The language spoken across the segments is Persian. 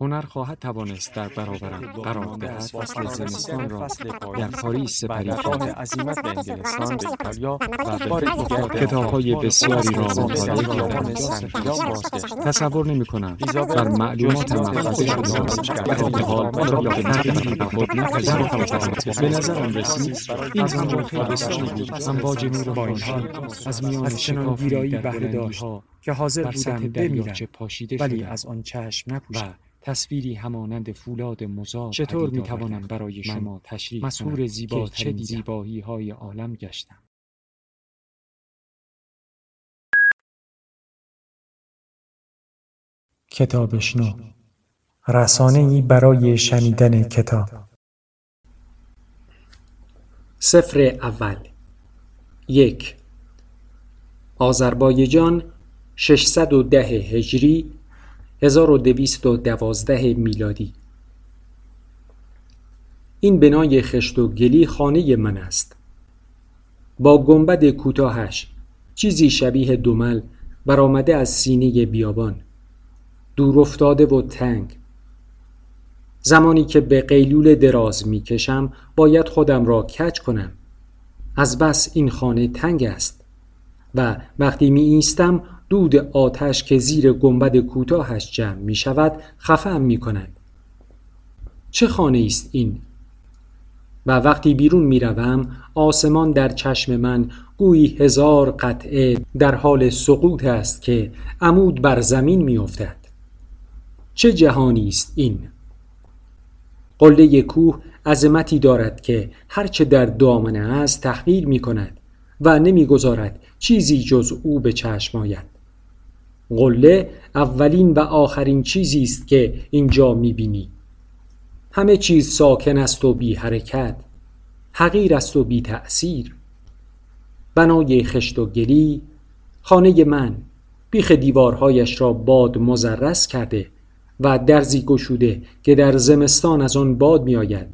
هنر خواهد توانست در برابرم قرار دهد. فصل زمستان را در پاریس سپری خواهد عظیمت به انگلستان به ایتالیا و به دیگر کتابهای بسیاری را مطالعه کردم تصور نمی کنم بر معلومات محفظه شده در حال حال را به تغییری به خود نپذیرفتم به نظرم رسید این خیلی بسیاری بود. امواج نور بانشان از میان شکافی بهره داشت که حاضر بودم بمیرم. ولی از آن چشم نپوشم تصویری همانند فولاد مزار چطور می توانم برای شما تشریح مسهور زیبا چه زیبایی های عالم گشتم. کتابشنو رسانه ای برای شنیدن کتاب. سفر اول. یک. آذربایجان 610 هجری 1212 میلادی. این بنای خشت و گلی خانه من است. با گنبد کوتاهش چیزی شبیه دومل برآمده از سینه بیابان. دور افتاده و تنگ. زمانی که به قیلول دراز می کشم باید خودم را کج کنم. از بس این خانه تنگ است و وقتی می ایستم دود آتش که زیر گنبد کوتاهش جمع می شود خفم می کند. چه خانه است این؟ و وقتی بیرون می روم آسمان در چشم من گویی هزار قطعه در حال سقوط است که عمود بر زمین می افتد. چه جهانی است این؟ قله کوه عظمتی دارد که هرچه در دامنه است تحقیر می کند و نمی‌گذارد چیزی جز او به چشم آید. قله اولین و آخرین چیزی است که اینجا می‌بینی. همه چیز ساکن است و بی حرکت حقیر است و بی تأثیر. بنای خشت و گلی خانه من بیخ دیوارهایش را باد مزرس کرده و درزی گشوده که در زمستان از آن باد می آید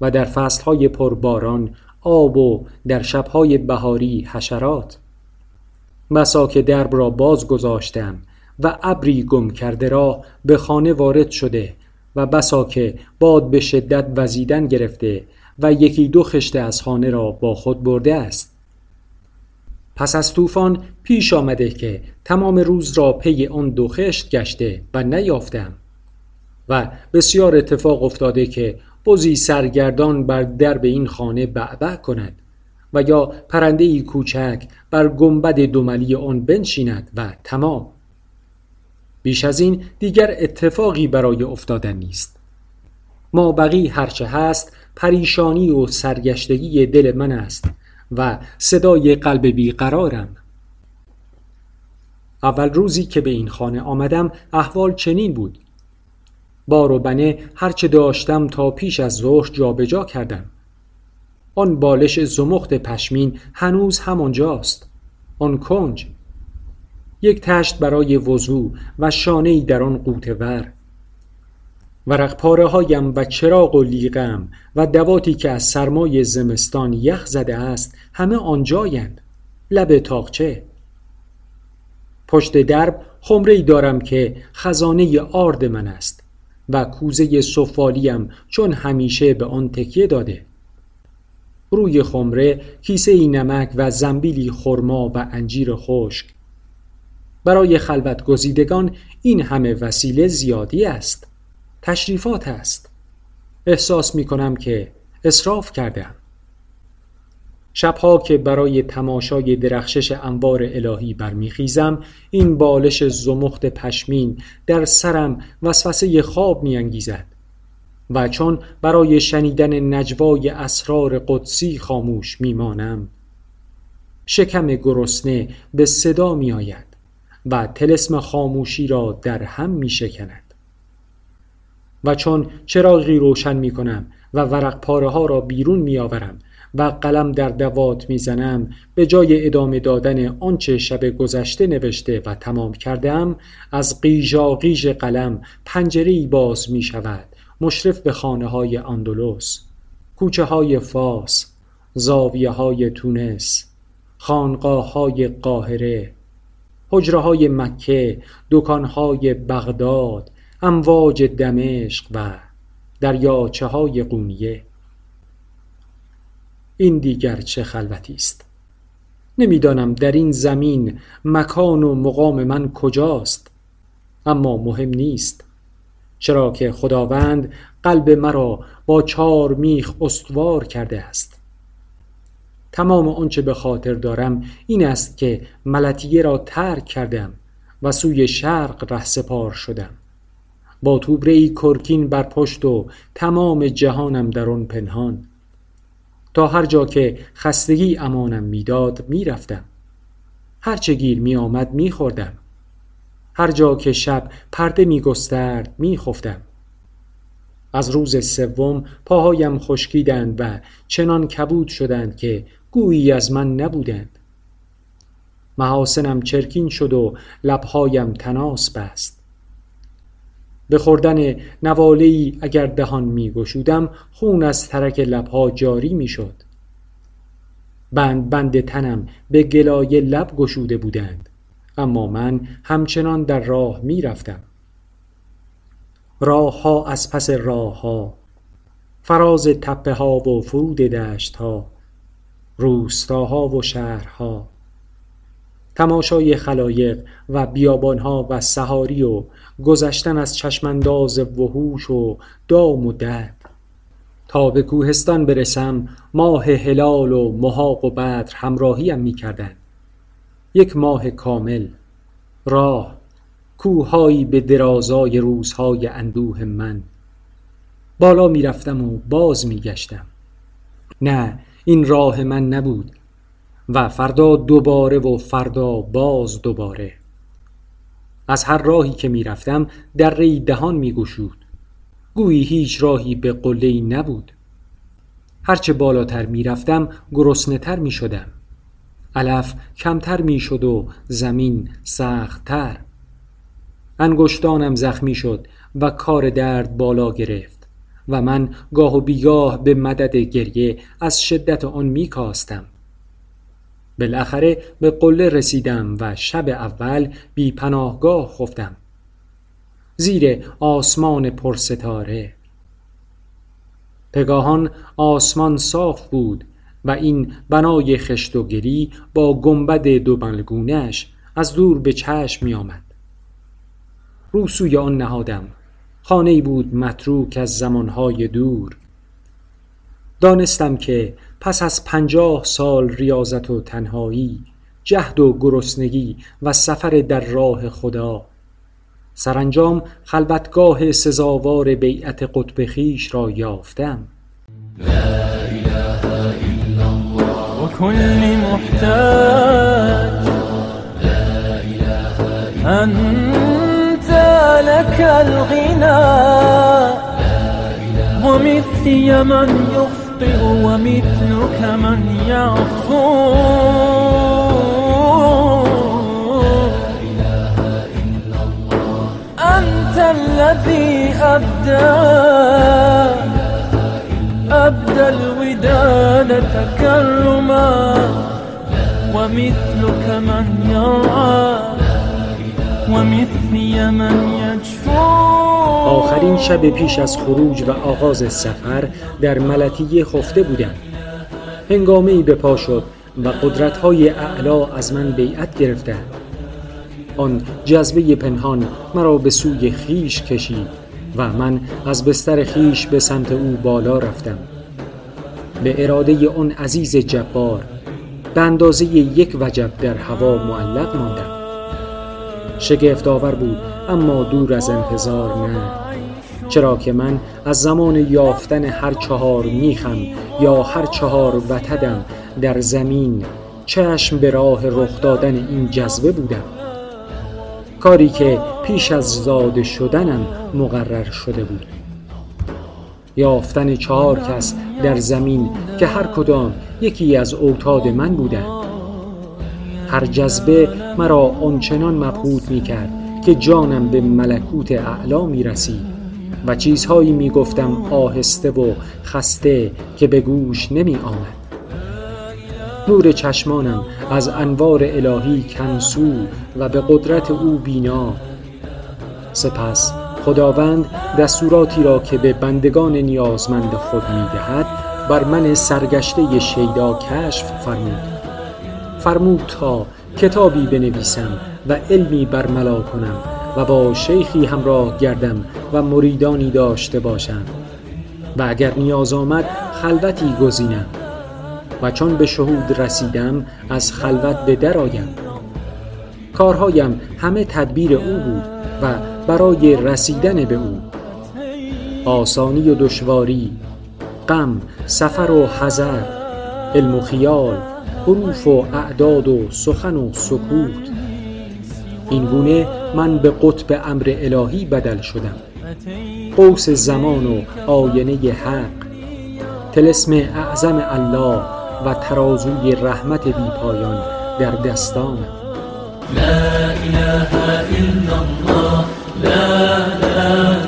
و در فصلهای پرباران آب و در شبهای بهاری حشرات. بسا که درب را باز گذاشتم و ابری گم کرده را به خانه وارد شده و بسا که باد به شدت وزیدن گرفته و یکی دو خشته از خانه را با خود برده است. پس از طوفان پیش آمده که تمام روز را پی آن دو خشت گشته و نیافتم و بسیار اتفاق افتاده که بزی سرگردان بر درب این خانه بعبع کند. و یا پرنده ای کوچک بر گنبد دوملی آن بنشیند و تمام. بیش از این دیگر اتفاقی برای افتادن نیست. ما بقی هرچه هست پریشانی و سرگشتگی دل من است و صدای قلب بیقرارم. اول روزی که به این خانه آمدم احوال چنین بود. بار و بنه هرچه داشتم تا پیش از ظهر جابجا کردم. آن بالش زمخت پشمین هنوز همانجاست. آن کنج. یک تشت برای وضوع و شانه در آن قوت ور. ورق پاره هایم و چراغ و لیغم و دواتی که از سرمای زمستان یخ زده است همه آنجایند. لب تاقچه. پشت درب خمره دارم که خزانه آرد من است و کوزه سفالیم چون همیشه به آن تکیه داده. روی خمره کیسه ای نمک و زنبیلی خرما و انجیر خشک. برای خلوت گزیدگان این همه وسیله زیادی است. تشریفات است. احساس می کنم که اصراف کردم شبها که برای تماشای درخشش انوار الهی برمیخیزم این بالش زمخت پشمین در سرم وسوسه خواب میانگیزد. و چون برای شنیدن نجوای اسرار قدسی خاموش میمانم شکم گرسنه به صدا می آید و تلسم خاموشی را در هم می شکند و چون چراغی روشن می کنم و ورق پاره ها را بیرون می آورم و قلم در دوات می‌زنم به جای ادامه دادن آنچه شب گذشته نوشته و تمام کردم از قیژاقیژ قلم پنجره باز می شود مشرف به خانه های اندلس کوچه های فاس زاویه های تونس خانقاه های قاهره حجره های مکه دکان های بغداد امواج دمشق و دریاچه های قونیه. این دیگر چه خلوتی است؟ نمی‌دانم در این زمین مکان و مقام من کجاست اما مهم نیست چرا که خداوند قلب مرا با چار میخ استوار کرده است. تمام آنچه به خاطر دارم این است که ملتیه را ترک کردم و سوی شرق رهسپار شدم. با توبره ای کرکین بر پشت و تمام جهانم در آن پنهان. تا هر جا که خستگی امانم می‌داد می‌رفتم. هر چه گیر می آمد می خوردم هر جا که شب پرده می گسترد می خفتم. از روز سوم پاهایم خشکیدند و چنان کبود شدند که گویی از من نبودند. محاسنم چرکین شد و لبهایم تناس بست. به خوردن نواله اگر دهان می گشودم خون از ترک لبها جاری می شد. بند بند تنم به گلای لب گشوده بودند. اما من همچنان در راه می رفتم راه ها از پس راه ها فراز تپه ها و فرود دشت ها روستاها و شهرها تماشای خلایق و بیابانها و سهاری و گذشتن از چشمانداز وحوش و دام و دد تا به کوهستان برسم ماه هلال و محاق و بدر همراهیم می کردند یک ماه کامل. راه کوههایی به درازای روزهای اندوه من. بالا می رفتم و باز می گشتم نه این راه من نبود. و فردا دوباره و فردا باز دوباره. از هر راهی که می‌رفتم دره دهان می گشود گویی هیچ راهی به قله نبود. هرچه بالاتر می‌رفتم گرسنه تر می شدم علف کمتر می شد و زمین سختتر. انگشتانم زخمی شد و کار درد بالا گرفت و من گاه و بیگاه به مدد گریه از شدت آن می کاستم. بالاخره به قله رسیدم و شب اول بی پناهگاه خفتم. زیر آسمان پرستاره. پگاهان آسمان صاف بود و این بنای خشت و گلی با گنبد دوبلگونش از دور به چشم می آمد رو سوی آن نهادم. خانه بود متروک از زمانهای دور. دانستم که پس از پنجاه سال ریاضت و تنهایی جهد و گرسنگی و سفر در راه خدا سرانجام خلوتگاه سزاوار بیعت قطب خویش را یافتم. لا اله کل محتاج. لا اله الا أنت لك الغنى. ومثلي من يخطئ ومثلك من يعفو. أنت الذي أبدى. أبدى الوداد تكرما ومثلك من يرعى ومثلي من يجفو. آخرین شب پیش از خروج و آغاز سفر در ملتیه خفته بودم. هنگامه ای به پا شد و قدرت های اعلا از من بیعت گرفته آن جذبه پنهان مرا به سوی خیش کشید و من از بستر خیش به سمت او بالا رفتم. به اراده آن عزیز جبار به اندازه یک وجب در هوا معلق ماندم. شگفت آور بود اما دور از انتظار نه. چرا که من از زمان یافتن هر چهار میخم یا هر چهار وتدم در زمین چشم به راه رخ دادن این جذبه بودم. کاری که پیش از زاده شدنم مقرر شده بود. یافتن چهار کس در زمین که هر کدام یکی از اوتاد من بودند هر جذبه مرا آنچنان مبهوت می کرد که جانم به ملکوت اعلا می رسید و چیزهایی می گفتم آهسته و خسته که به گوش نمی آمد نور چشمانم از انوار الهی کنسو و به قدرت او بینا. سپس خداوند دستوراتی را که به بندگان نیازمند خود می‌دهد بر من سرگشته شیدا کشف فرمود. فرمود تا کتابی بنویسم و علمی برملا کنم و با شیخی همراه گردم و مریدانی داشته باشم. و اگر نیاز آمد خلوتی گزینم. و چون به شهود رسیدم از خلوت به در آیم. کارهایم همه تدبیر او بود و برای رسیدن به او. آسانی و دشواری غم سفر و حذر علم و خیال حروف و اعداد و سخن و سکوت. این گونه من به قطب امر الهی بدل شدم. قوس زمان و آینه حق تلسم اعظم الله و ترازوی رحمت بی پایان در دستانم. لا اله الا الله. لا لا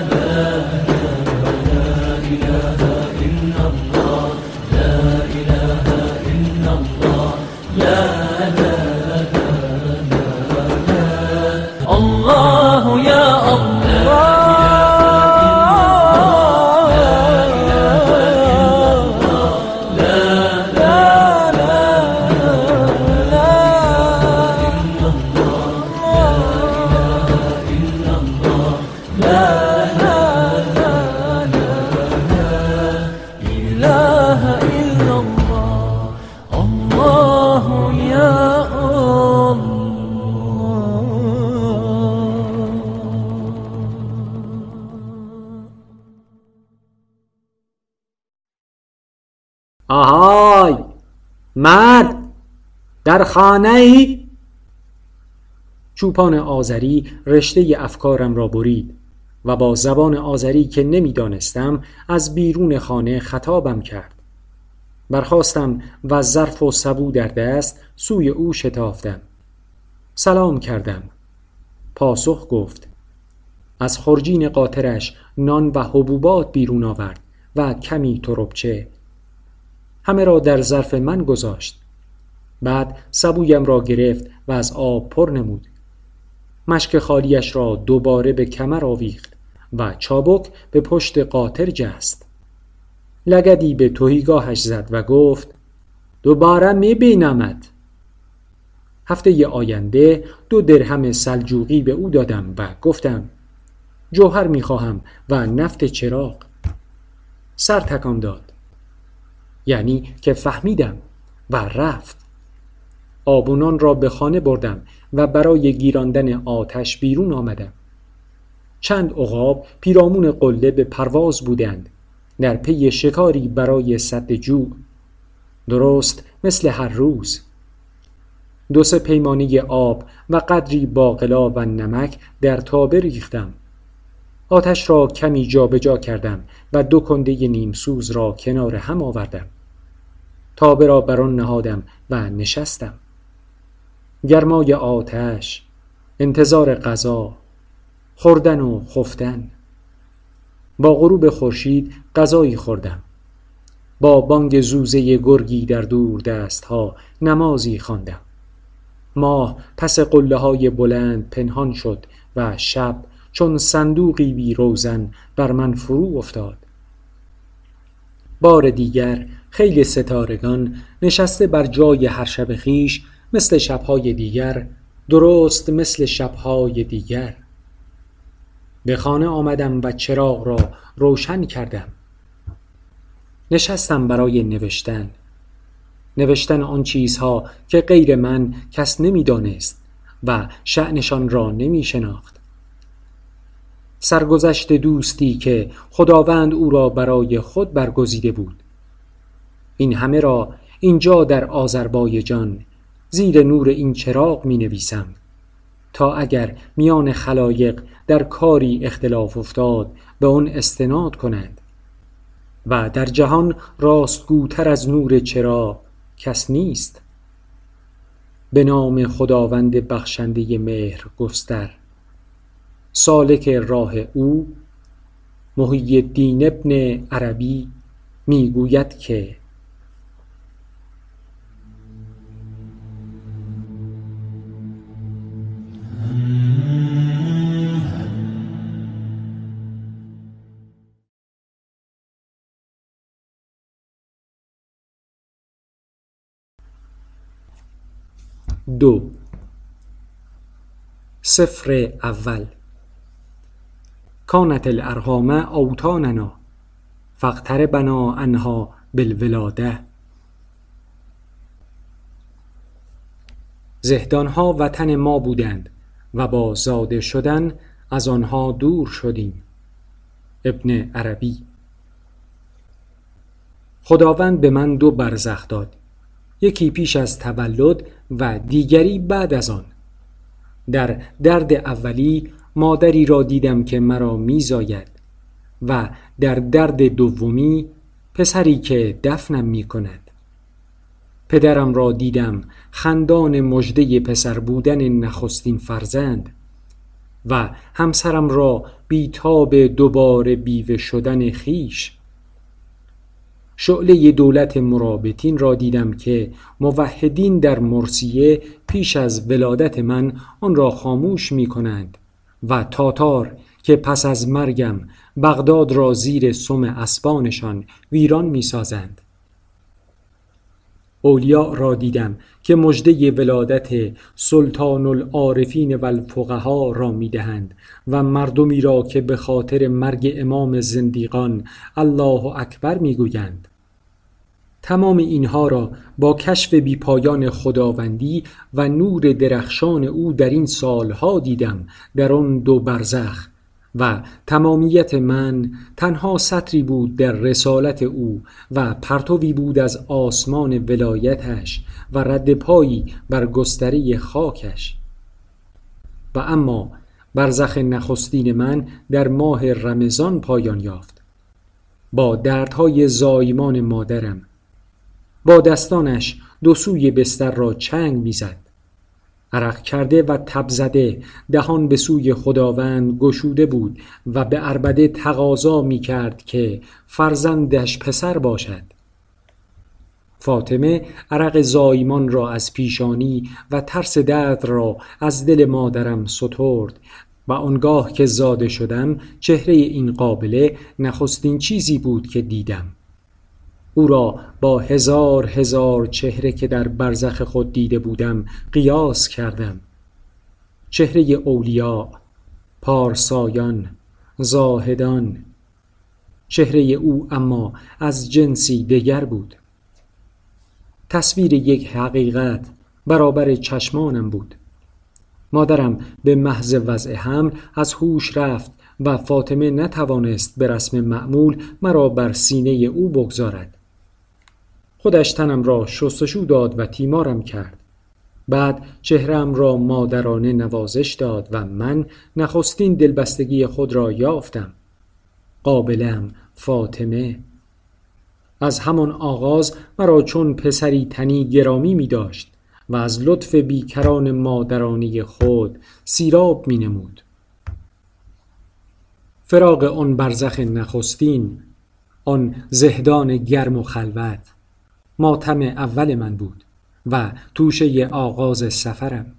آهای مرد در خانه ای؟ چوپان آذری رشته افکارم را برید. و با زبان آذری که نمی‌دانستم از بیرون خانه خطابم کرد. برخواستم و ظرف و سبو در دست سوی او شتافتم. سلام کردم. پاسخ گفت. از خرجین قاطرش نان و حبوبات بیرون آورد و کمی تربچه. همه را در ظرف من گذاشت. بعد سبویم را گرفت و از آب پر نمود. مشک خالیش را دوباره به کمر آویخت و چابک به پشت قاطر جست. لگدی به توهیگاهش زد و گفت دوباره میبینمت. هفته آینده دو درهم سلجوقی به او دادم و گفتم جوهر می‌خواهم و نفت چراغ. سر تکان داد. یعنی که فهمیدم و رفت. آبونان را به خانه بردم و برای گیراندن آتش بیرون آمدم. چند عقاب پیرامون قله به پرواز بودند. در پی شکاری برای صد جو. درست مثل هر روز. دو سه پیمانی آب و قدری باقلا و نمک در تابه ریختم. آتش را کمی جابجا جا کردم و دو کنده نیمسوز را کنار هم آوردم. تابه را بر آن نهادم و نشستم. گرمای آتش انتظار غذا خوردن و خفتن. با غروب خورشید غذایی خوردم. با بانگ زوزه گرگی در دور دست ها نمازی خواندم. ماه پس قله های بلند پنهان شد و شب چون صندوقی بی روزن بر من فرو افتاد. بار دیگر خیلی ستارگان نشسته بر جای هر شب خیش مثل شبهای دیگر درست مثل شبهای دیگر. به خانه آمدم و چراغ را روشن کردم. نشستم برای نوشتن. نوشتن آن چیزها که غیر من کس نمی‌دانست و شعنشان را نمی شناخت سرگذشت دوستی که خداوند او را برای خود برگزیده بود. این همه را اینجا در آذربایجان زیر نور این چراغ می نویسم تا اگر میان خلایق در کاری اختلاف افتاد به آن استناد کنند. و در جهان راستگوتر از نور چرا کس نیست. به نام خداوند بخشنده مهر گستر. سالک راه او محی الدین ابن عربی می‌گوید که دو. سفر اول. کانت الارحام اوطاننا فاغتربنا عنها بالولاده زهدانها وطن ما بودند و با زاده شدن از آنها دور شدیم. ابن عربی. خداوند به من دو برزخ داد. یکی پیش از تولد و دیگری بعد از آن. در درد اولی مادری را دیدم که مرا میزاید و در درد دومی پسری که دفنم می کند پدرم را دیدم خندان مژده پسر بودن نخستین فرزند و همسرم را بیتاب دوباره بیوه شدن خیش. شعله دولت مرابطین را دیدم که موحدین در مرسیه پیش از ولادت من آن را خاموش می کنند و تاتار که پس از مرگم بغداد را زیر سم اسبانشان ویران می سازند. اولیا را دیدم که مژده ولادت سلطان العارفین و الفقها را می دهند و مردمی را که به خاطر مرگ امام زندیقان الله اکبر می گویند. تمام اینها را با کشف بیپایان خداوندی و نور درخشان او در این سالها دیدم در آن دو برزخ و تمامیت من تنها سطری بود در رسالت او و پرتوی بود از آسمان ولایتش و رد پایی بر گستره خاکش. و اما برزخ نخستین من در ماه رمضان پایان یافت. با دردهای زایمان مادرم. با دستانش دو سوی بستر را چنگ می‌زد. عرق کرده و تب زده دهان به سوی خداوند گشوده بود و به عربده تقاضا می کرد که فرزندش پسر باشد. فاطمه عرق زایمان را از پیشانی و ترس درد را از دل مادرم سترد و آنگاه که زاده شدم چهره این قابله نخستین چیزی بود که دیدم. او را با هزار هزار چهره که در برزخ خود دیده بودم قیاس کردم. چهره اولیا پارسایان زاهدان. چهره او اما از جنسی دگر بود. تصویر یک حقیقت برابر چشمانم بود. مادرم به محض وضع حمل از هوش رفت و فاطمه نتوانست به رسم معمول مرا بر سینه او بگذارد. خودش تنم را شستشو داد و تیمارم کرد. بعد چهرم را مادرانه نوازش داد و من نخستین دلبستگی خود را یافتم. قابلم فاطمه. از همان آغاز مرا چون پسری تنی گرامی می داشت و از لطف بیکران مادرانی خود سیراب می نمود. فراق آن برزخ نخستین آن زهدان گرم و خلوت. ماتم اول من بود و توشه آغاز سفرم.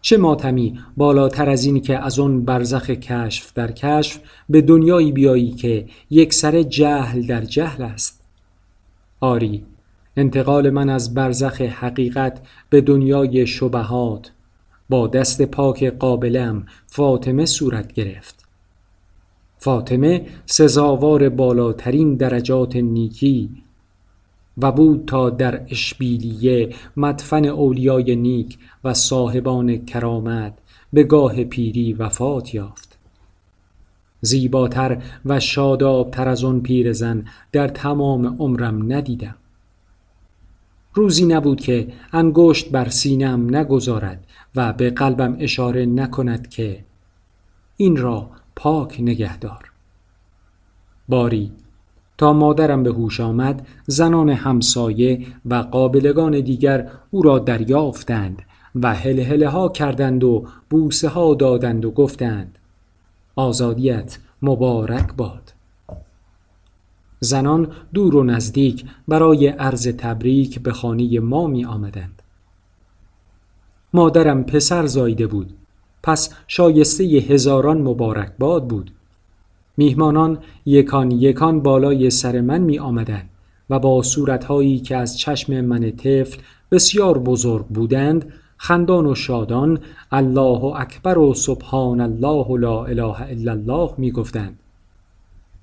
چه ماتمی بالاتر از این که از آن برزخ کشف در کشف به دنیایی بیایی که یک سر جهل در جهل است؟ آری انتقال من از برزخ حقیقت به دنیای شبهات با دست پاک قابلم فاطمه صورت گرفت. فاطمه سزاوار بالاترین درجات نیکی و بود تا در اشبیلیه مدفن اولیای نیک و صاحبان کرامت به گاه پیری وفات یافت. زیباتر و شادابتر از آن پیرزن در تمام عمرم ندیدم. روزی نبود که انگشت بر سینم نگذارد و به قلبم اشاره نکند که این را پاک نگهدار. باری تا مادرم به هوش آمد زنان همسایه و قابلگان دیگر او را دریافتند و هلهله ها کردند و بوسه ها دادند و گفتند آزادیت مبارک باد. زنان دور و نزدیک برای عرض تبریک به خانه ما می آمدند. مادرم پسر زایده بود پس شایسته هزاران مبارک باد بود. میهمانان یکان یکان بالای سر من می آمدند و با صورتهایی که از چشم من طفل بسیار بزرگ بودند خندان و شادان الله اکبر و سبحان الله و لا اله الا الله می گفتند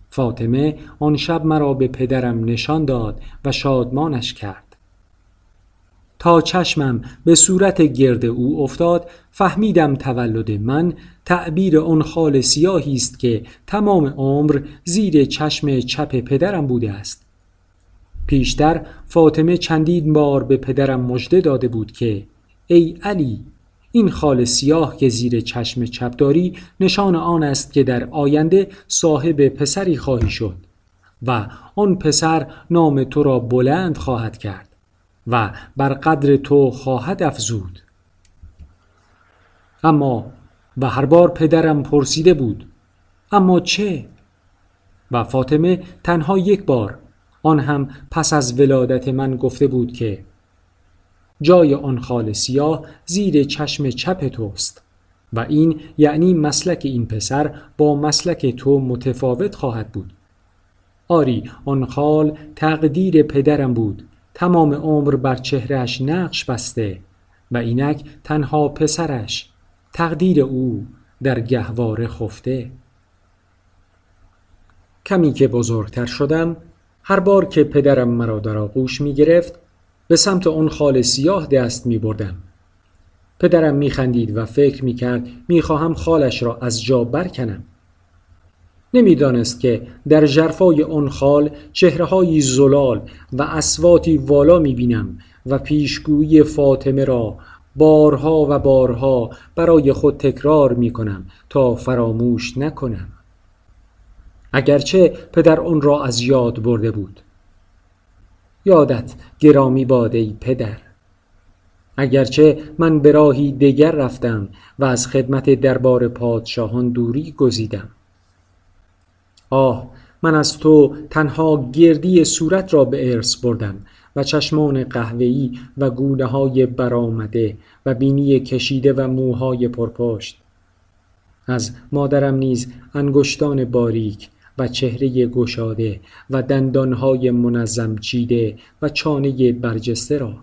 فاطمه آن شب مرا به پدرم نشان داد و شادمانش کرد. تا چشمم به صورت گرد او افتاد فهمیدم تولد من تعبیر آن خال سیاهی است که تمام عمر زیر چشم چپ پدرم بوده است. پیشتر فاطمه چندین بار به پدرم مژده داده بود که ای علی این خال سیاه که زیر چشم چپ داری نشان آن است که در آینده صاحب پسری خواهی شد و آن پسر نام تو را بلند خواهد کرد. و بر قدر تو خواهد افزود. اما و هر بار پدرم پرسیده بود اما چه؟ و فاطمه تنها یک بار آن هم پس از ولادت من گفته بود که جای آن خال سیاه زیر چشم چپ توست و این یعنی مسلک این پسر با مسلک تو متفاوت خواهد بود. آری آن خال تقدیر پدرم بود. تمام عمر بر چهرهش نقش بسته و اینک تنها پسرش تقدیر او در گهواره خفته کمی که بزرگتر شدم هر بار که پدرم مرا در آغوش می گرفت به سمت اون خال سیاه دست می بردم. پدرم می خندید و فکر می کرد می خواهم خالش را از جا برکنم. نمی‌دانست که در جرفای آن خال چهرههایی زلال و اسواتی والا می بینم و پیشگویی فاطمه را بارها و بارها برای خود تکرار می کنم تا فراموش نکنم. اگرچه پدر آن را از یاد برده بود. یادت گرامی باد ای پدر. اگرچه من به راهی دیگر رفتم و از خدمت دربار پادشاهان دوری گزیدم. آه من از تو تنها گردی صورت را به ارث بردم و چشمان قهوه‌ای و گونه های برآمده و بینی کشیده و موهای پرپشت از مادرم نیز انگشتان باریک و چهره گشاده و دندانهای منظم چیده و چانه برجسته را.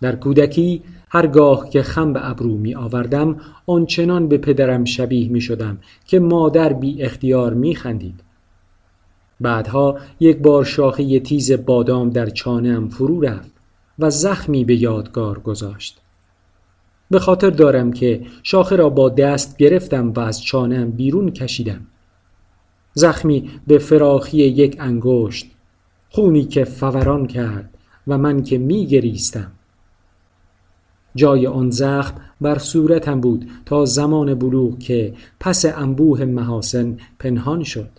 در کودکی هرگاه که خم به ابرو می آوردم آنچنان به پدرم شبیه می شدم که مادر بی اختیار می خندید. بعدها یک بار شاخه تیز بادام در چانم فرو رفت و زخمی به یادگار گذاشت. به خاطر دارم که شاخه را با دست گرفتم و از چانم بیرون کشیدم. زخمی به فراخی یک انگشت خونی که فوران کرد و من که می گریستم. جای آن زخم بر صورتم بود تا زمان بلوغ که پس انبوه محاسن پنهان شد.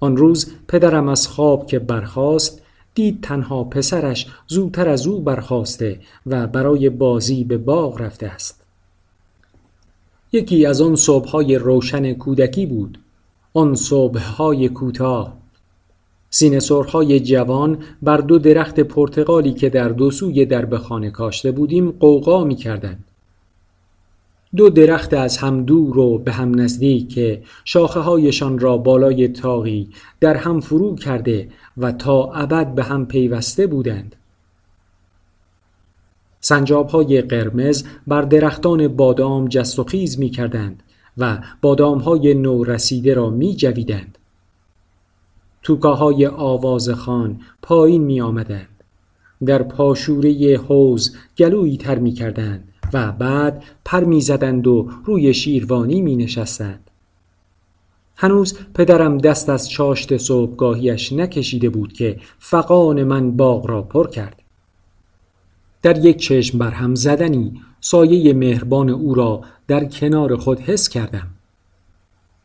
آن روز پدرم از خواب که برخاست دید تنها پسرش زودتر از او برخواسته و برای بازی به باغ رفته است. یکی از آن صبحهای روشن کودکی بود. آن صبحهای کوتاه سینه سرخهای جوان بر دو درخت پرتقالی که در دو سوی درب خانه کاشته بودیم قوقا می کردند. دو درخت از هم دور و به هم نزدیک که شاخه هایشان را بالای تاقی در هم فرو کرده و تا ابد به هم پیوسته بودند. سنجاب های قرمز بر درختان بادام جست و خیز می کردند و بادام های نو رسیده را می جویدند. توکاهای خان پایین می آمدند. در پاشوره حوز گلویی تر می کردند و بعد پر می زدند و روی شیروانی می نشستند. هنوز پدرم دست از چاشت صبحگاهیش نکشیده بود که فقان من باغ را پر کرد. در یک چشم بر هم زدنی سایه مهربان او را در کنار خود حس کردم.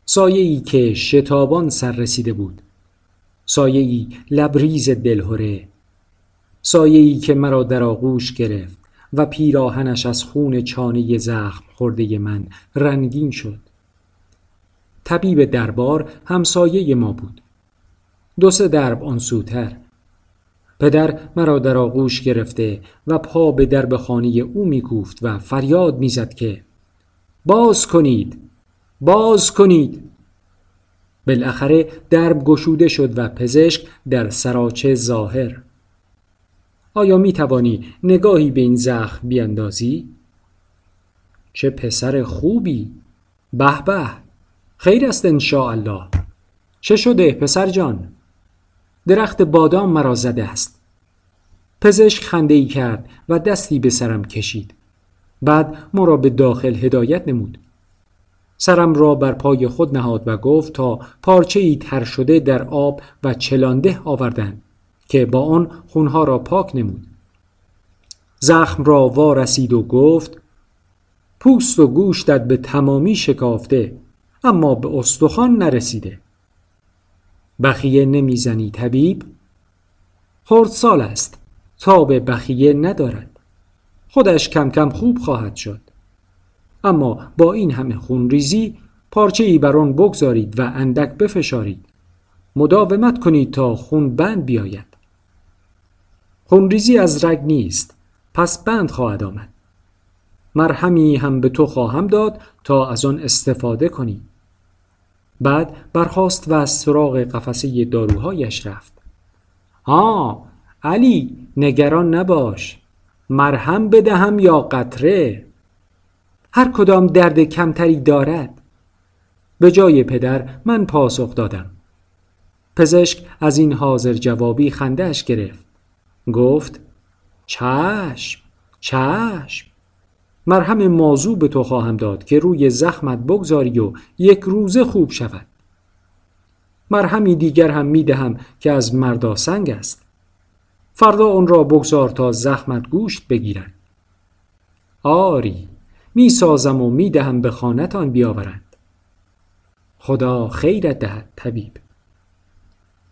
سایه ای که شتابان سر رسیده بود سایه ای لبریز دلهوره. سایه ای که مرا در آغوش گرفت و پیراهنش از خون چانه زخم خورده من رنگین شد. طبیب دربار همسایه ما بود. دو سه درب آن سوتر. پدر مرا در آغوش گرفته و پا به درب خانه او میکوفت و فریاد می‌زد که باز کنید باز کنید. بالاخره درب گشوده شد و پزشک در سراچه ظاهر. آیا می توانی نگاهی به این زخم بیندازی؟ چه پسر خوبی! به به! خیر است الله چه شده پسر جان؟ درخت بادام مرا زده است. پزشک خنده ای کرد و دستی به سرم کشید. بعد ما را به داخل هدایت نمود. سرم را بر پای خود نهاد و گفت تا پارچه ای تر شده در آب و چلانده آوردند که با آن خونها را پاک نمود. زخم را وارسید و گفت پوست و گوشتت به تمامی شکافته اما به استخوان نرسیده. بخیه نمی‌زنی طبیب؟ سال است به بخیه ندارد. خودش کم کم خوب خواهد شد. اما با این همه خونریزی پارچه ای بر آن بگذارید و اندک بفشارید. مداومت کنید تا خون بند بیاید. خونریزی از رگ نیست پس بند خواهد آمد. مرهمی هم به تو خواهم داد تا از آن استفاده کنی. بعد برخواست و از سراغ قفسه داروهایش رفت. ها علی نگران نباش. مرهم بدهم یا قطره؟ هر کدام درد کمتری دارد. به جای پدر من پاسخ دادم. پزشک از این حاضر جوابی خندهش گرفت. گفت چشم چشم. مرهم مازو به تو خواهم داد که روی زخمت بگذاری و یک روزه خوب شود. مرهمی دیگر هم می دهم که از مردا سنگ است. فردا آن را بگذار تا زخمت گوشت بگیرد. آری می سازم و می دهم به خانتان بیاورند. خدا خیرت دهد طبیب.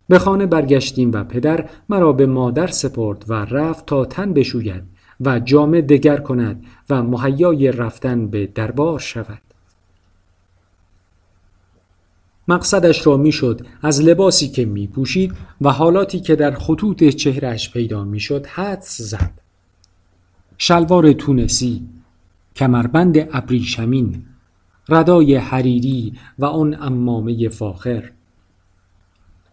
به خانه برگشتیم و پدر مرا به مادر سپرد و رفت تا تن بشوید و جامه دگر کند و مهیای رفتن به دربار شود. مقصدش را می‌شد از لباسی که می پوشید و حالاتی که در خطوط چهرش پیدا می‌شد حدس زد. شلوار تونسی کمربند ابریشمین ردای حریری و آن امامه فاخر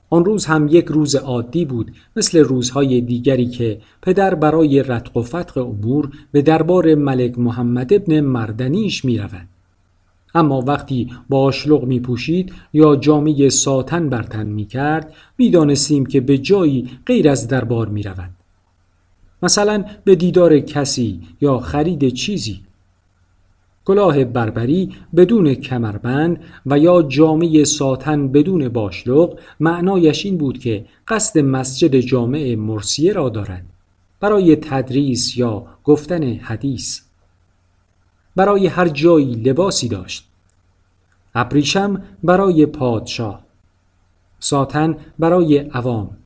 آن روز هم یک روز عادی بود مثل روزهای دیگری که پدر برای رتق و فتق امور به دربار ملک محمد ابن مردنیش می رود. اما وقتی باشلق می پوشید یا جامعه ساتن برتن می کرد می دانستیم که به جایی غیر از دربار می رود. مثلا به دیدار کسی یا خرید چیزی کلاه بربری بدون کمربند و یا جامعه ساتن بدون باشلق معنایش این بود که قصد مسجد جامع مرسیه را دارد برای تدریس یا گفتن حدیث. برای هر جایی لباسی داشت. ابریشم برای پادشاه. ساتن برای عوام.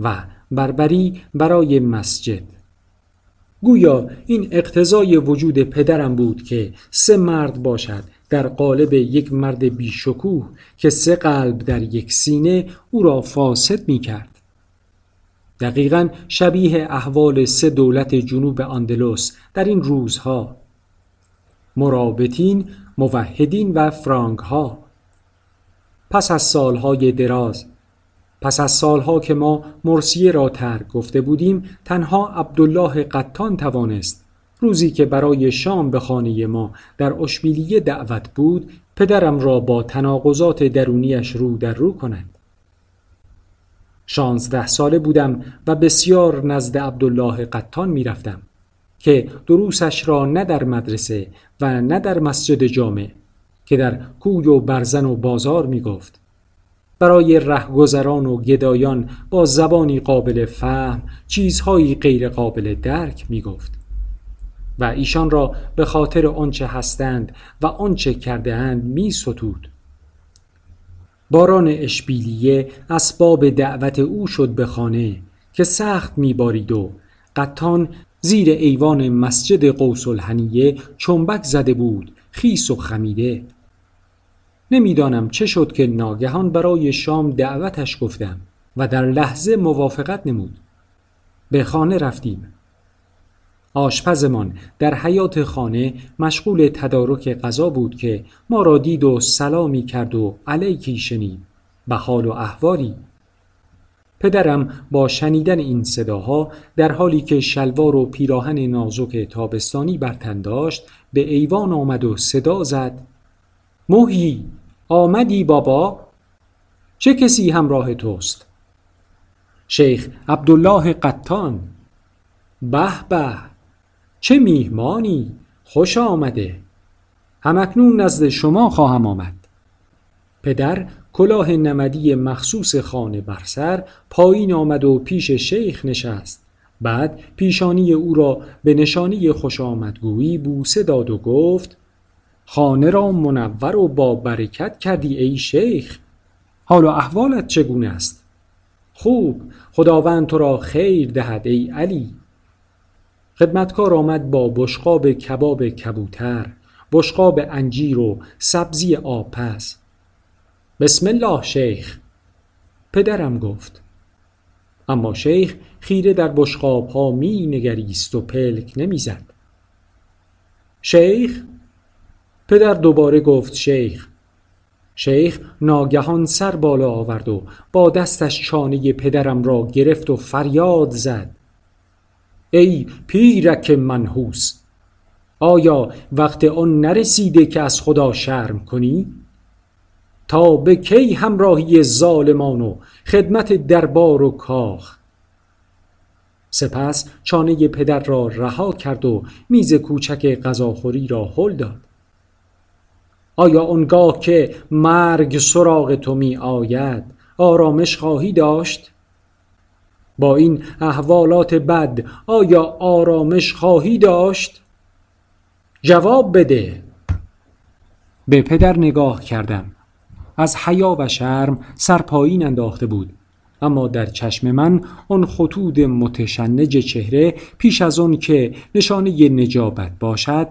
و بربری برای مسجد. گویا این اقتضای وجود پدرم بود که سه مرد باشد. در قالب یک مرد بیشکوه که سه قلب در یک سینه او را فاسد می کرد. دقیقا شبیه احوال سه دولت جنوب اندلس در این روزها. مرابطین، موحدین و فرانک ها پس از سالهای دراز پس از سالها که ما مرسیه را ترک گفته بودیم تنها عبدالله قطان توانست روزی که برای شام به خانه ما در اشبیلیه دعوت بود پدرم را با تناقضات درونیش رو در رو کنند. شانزده ساله بودم و بسیار نزد عبدالله قطان می رفتم که دروسش را نه در مدرسه و نه در مسجد جامع که در کوی و برزن و بازار می گفت برای رهگذران و گدایان با زبانی قابل فهم چیزهایی غیر قابل درک می گفت و ایشان را به خاطر آنچه هستند و آنچه کرده اند می ستود باران اشبیلیه اسباب دعوت او شد به خانه که سخت میبارید و قطان زیر ایوان مسجد قوس الحنیه چنبک زده بود خیس و خمیده. نمی‌دانم چه شد که ناگهان برای شام دعوتش گفتم و در لحظه موافقت نمود. به خانه رفتیم. آشپزمان در حیات خانه مشغول تدارک غذا بود که ما را دید و سلامی کرد و علیکی شنید. به حال و احوالی پدرم با شنیدن این صداها در حالی که شلوار و پیراهن نازک تابستانی بر تن داشت به ایوان آمد و صدا زد. موهی! آمدی بابا؟ چه کسی همراه توست؟ شیخ عبدالله قطان به به چه میهمانی؟ خوش آمده. همکنون نزد شما خواهم آمد. پدر کلاه نمدی مخصوص خانه بر سر پایین آمد و پیش شیخ نشست. بعد پیشانی او را به نشانی خوش آمدگویی بوسه داد و گفت خانه را منور و با برکت کردی ای شیخ. حال و احوالت چگونه است؟ خوب خداوند تو را خیر دهد ای علی. خدمتکار آمد با بشقاب کباب کبوتر بشقاب انجیر و سبزی آپس بسم الله شیخ پدرم گفت. اما شیخ خیره در بشقاب ها می نگریست و پلک نمی زد شیخ پدر دوباره گفت شیخ. شیخ ناگهان سر بالا آورد و با دستش چانه پدرم را گرفت و فریاد زد. ای پیرک منحوس آیا وقت آن نرسیده که از خدا شرم کنی؟ تا به کی همراهی ظالمان و خدمت دربار و کاخ؟ سپس چانه پدر را رها کرد و میز کوچک غذاخوری را هل داد. آیا آنگاه که مرگ سراغ تو می آید آرامش خواهی داشت؟ با این احوالات بد آیا آرامش خواهی داشت؟ جواب بده به پدر نگاه کردم از حیا و شرم سر پایین انداخته بود اما در چشم من آن خطوط متشنج چهره پیش از آن که نشانه نجابت باشد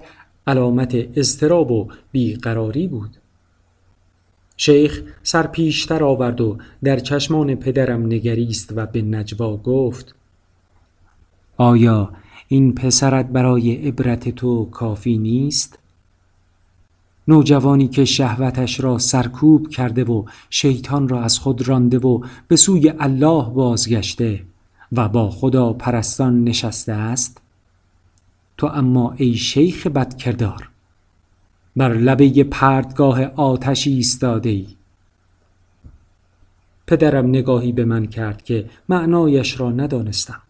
علامت اضطراب و بیقراری بود شیخ سر پیشتر آورد و در چشمان پدرم نگریست و به نجوا گفت آیا این پسرت برای عبرت تو کافی نیست؟ نوجوانی که شهوتش را سرکوب کرده و شیطان را از خود رانده و به سوی الله بازگشته و با خدا پرستان نشسته است تو اما ای شیخ بدکردار بر لبه پردگاه آتشی ایستاده ای پدرم نگاهی به من کرد که معنایش را ندانستم.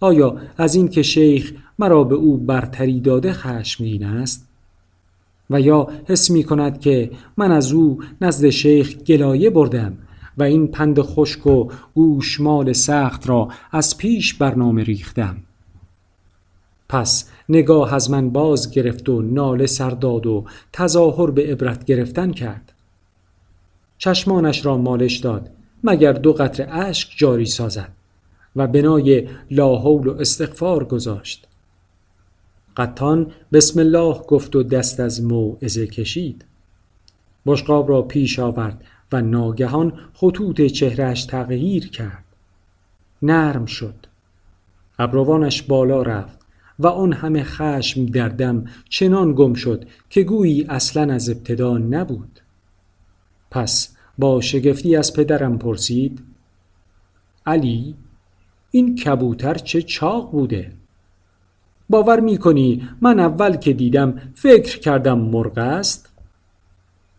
آیا از این که شیخ مرا به او برتری داده خشمگین است؟ و یا حس می کند که من از او نزد شیخ گلایه بردم و این پند خشک و گوشمال سخت را از پیش برنامه ریختم؟ پس نگاه از من باز گرفت و ناله سرداد و تظاهر به عبرت گرفتن کرد. چشمانش را مالش داد مگر دو قطر اشک جاری سازد؟ و بنای لاحول و استغفار گذاشت. قطان بسم الله گفت و دست از موعظه کشید. بشقاب را پیش آورد و ناگهان خطوط چهرش تغییر کرد. نرم شد. ابروانش بالا رفت. و آن همه خشم در دم چنان گم شد که گویی اصلا از ابتدا نبود. پس با شگفتی از پدرم پرسید علی این کبوتر چه چاق بوده؟ باور می کنی من اول که دیدم فکر کردم مرغ است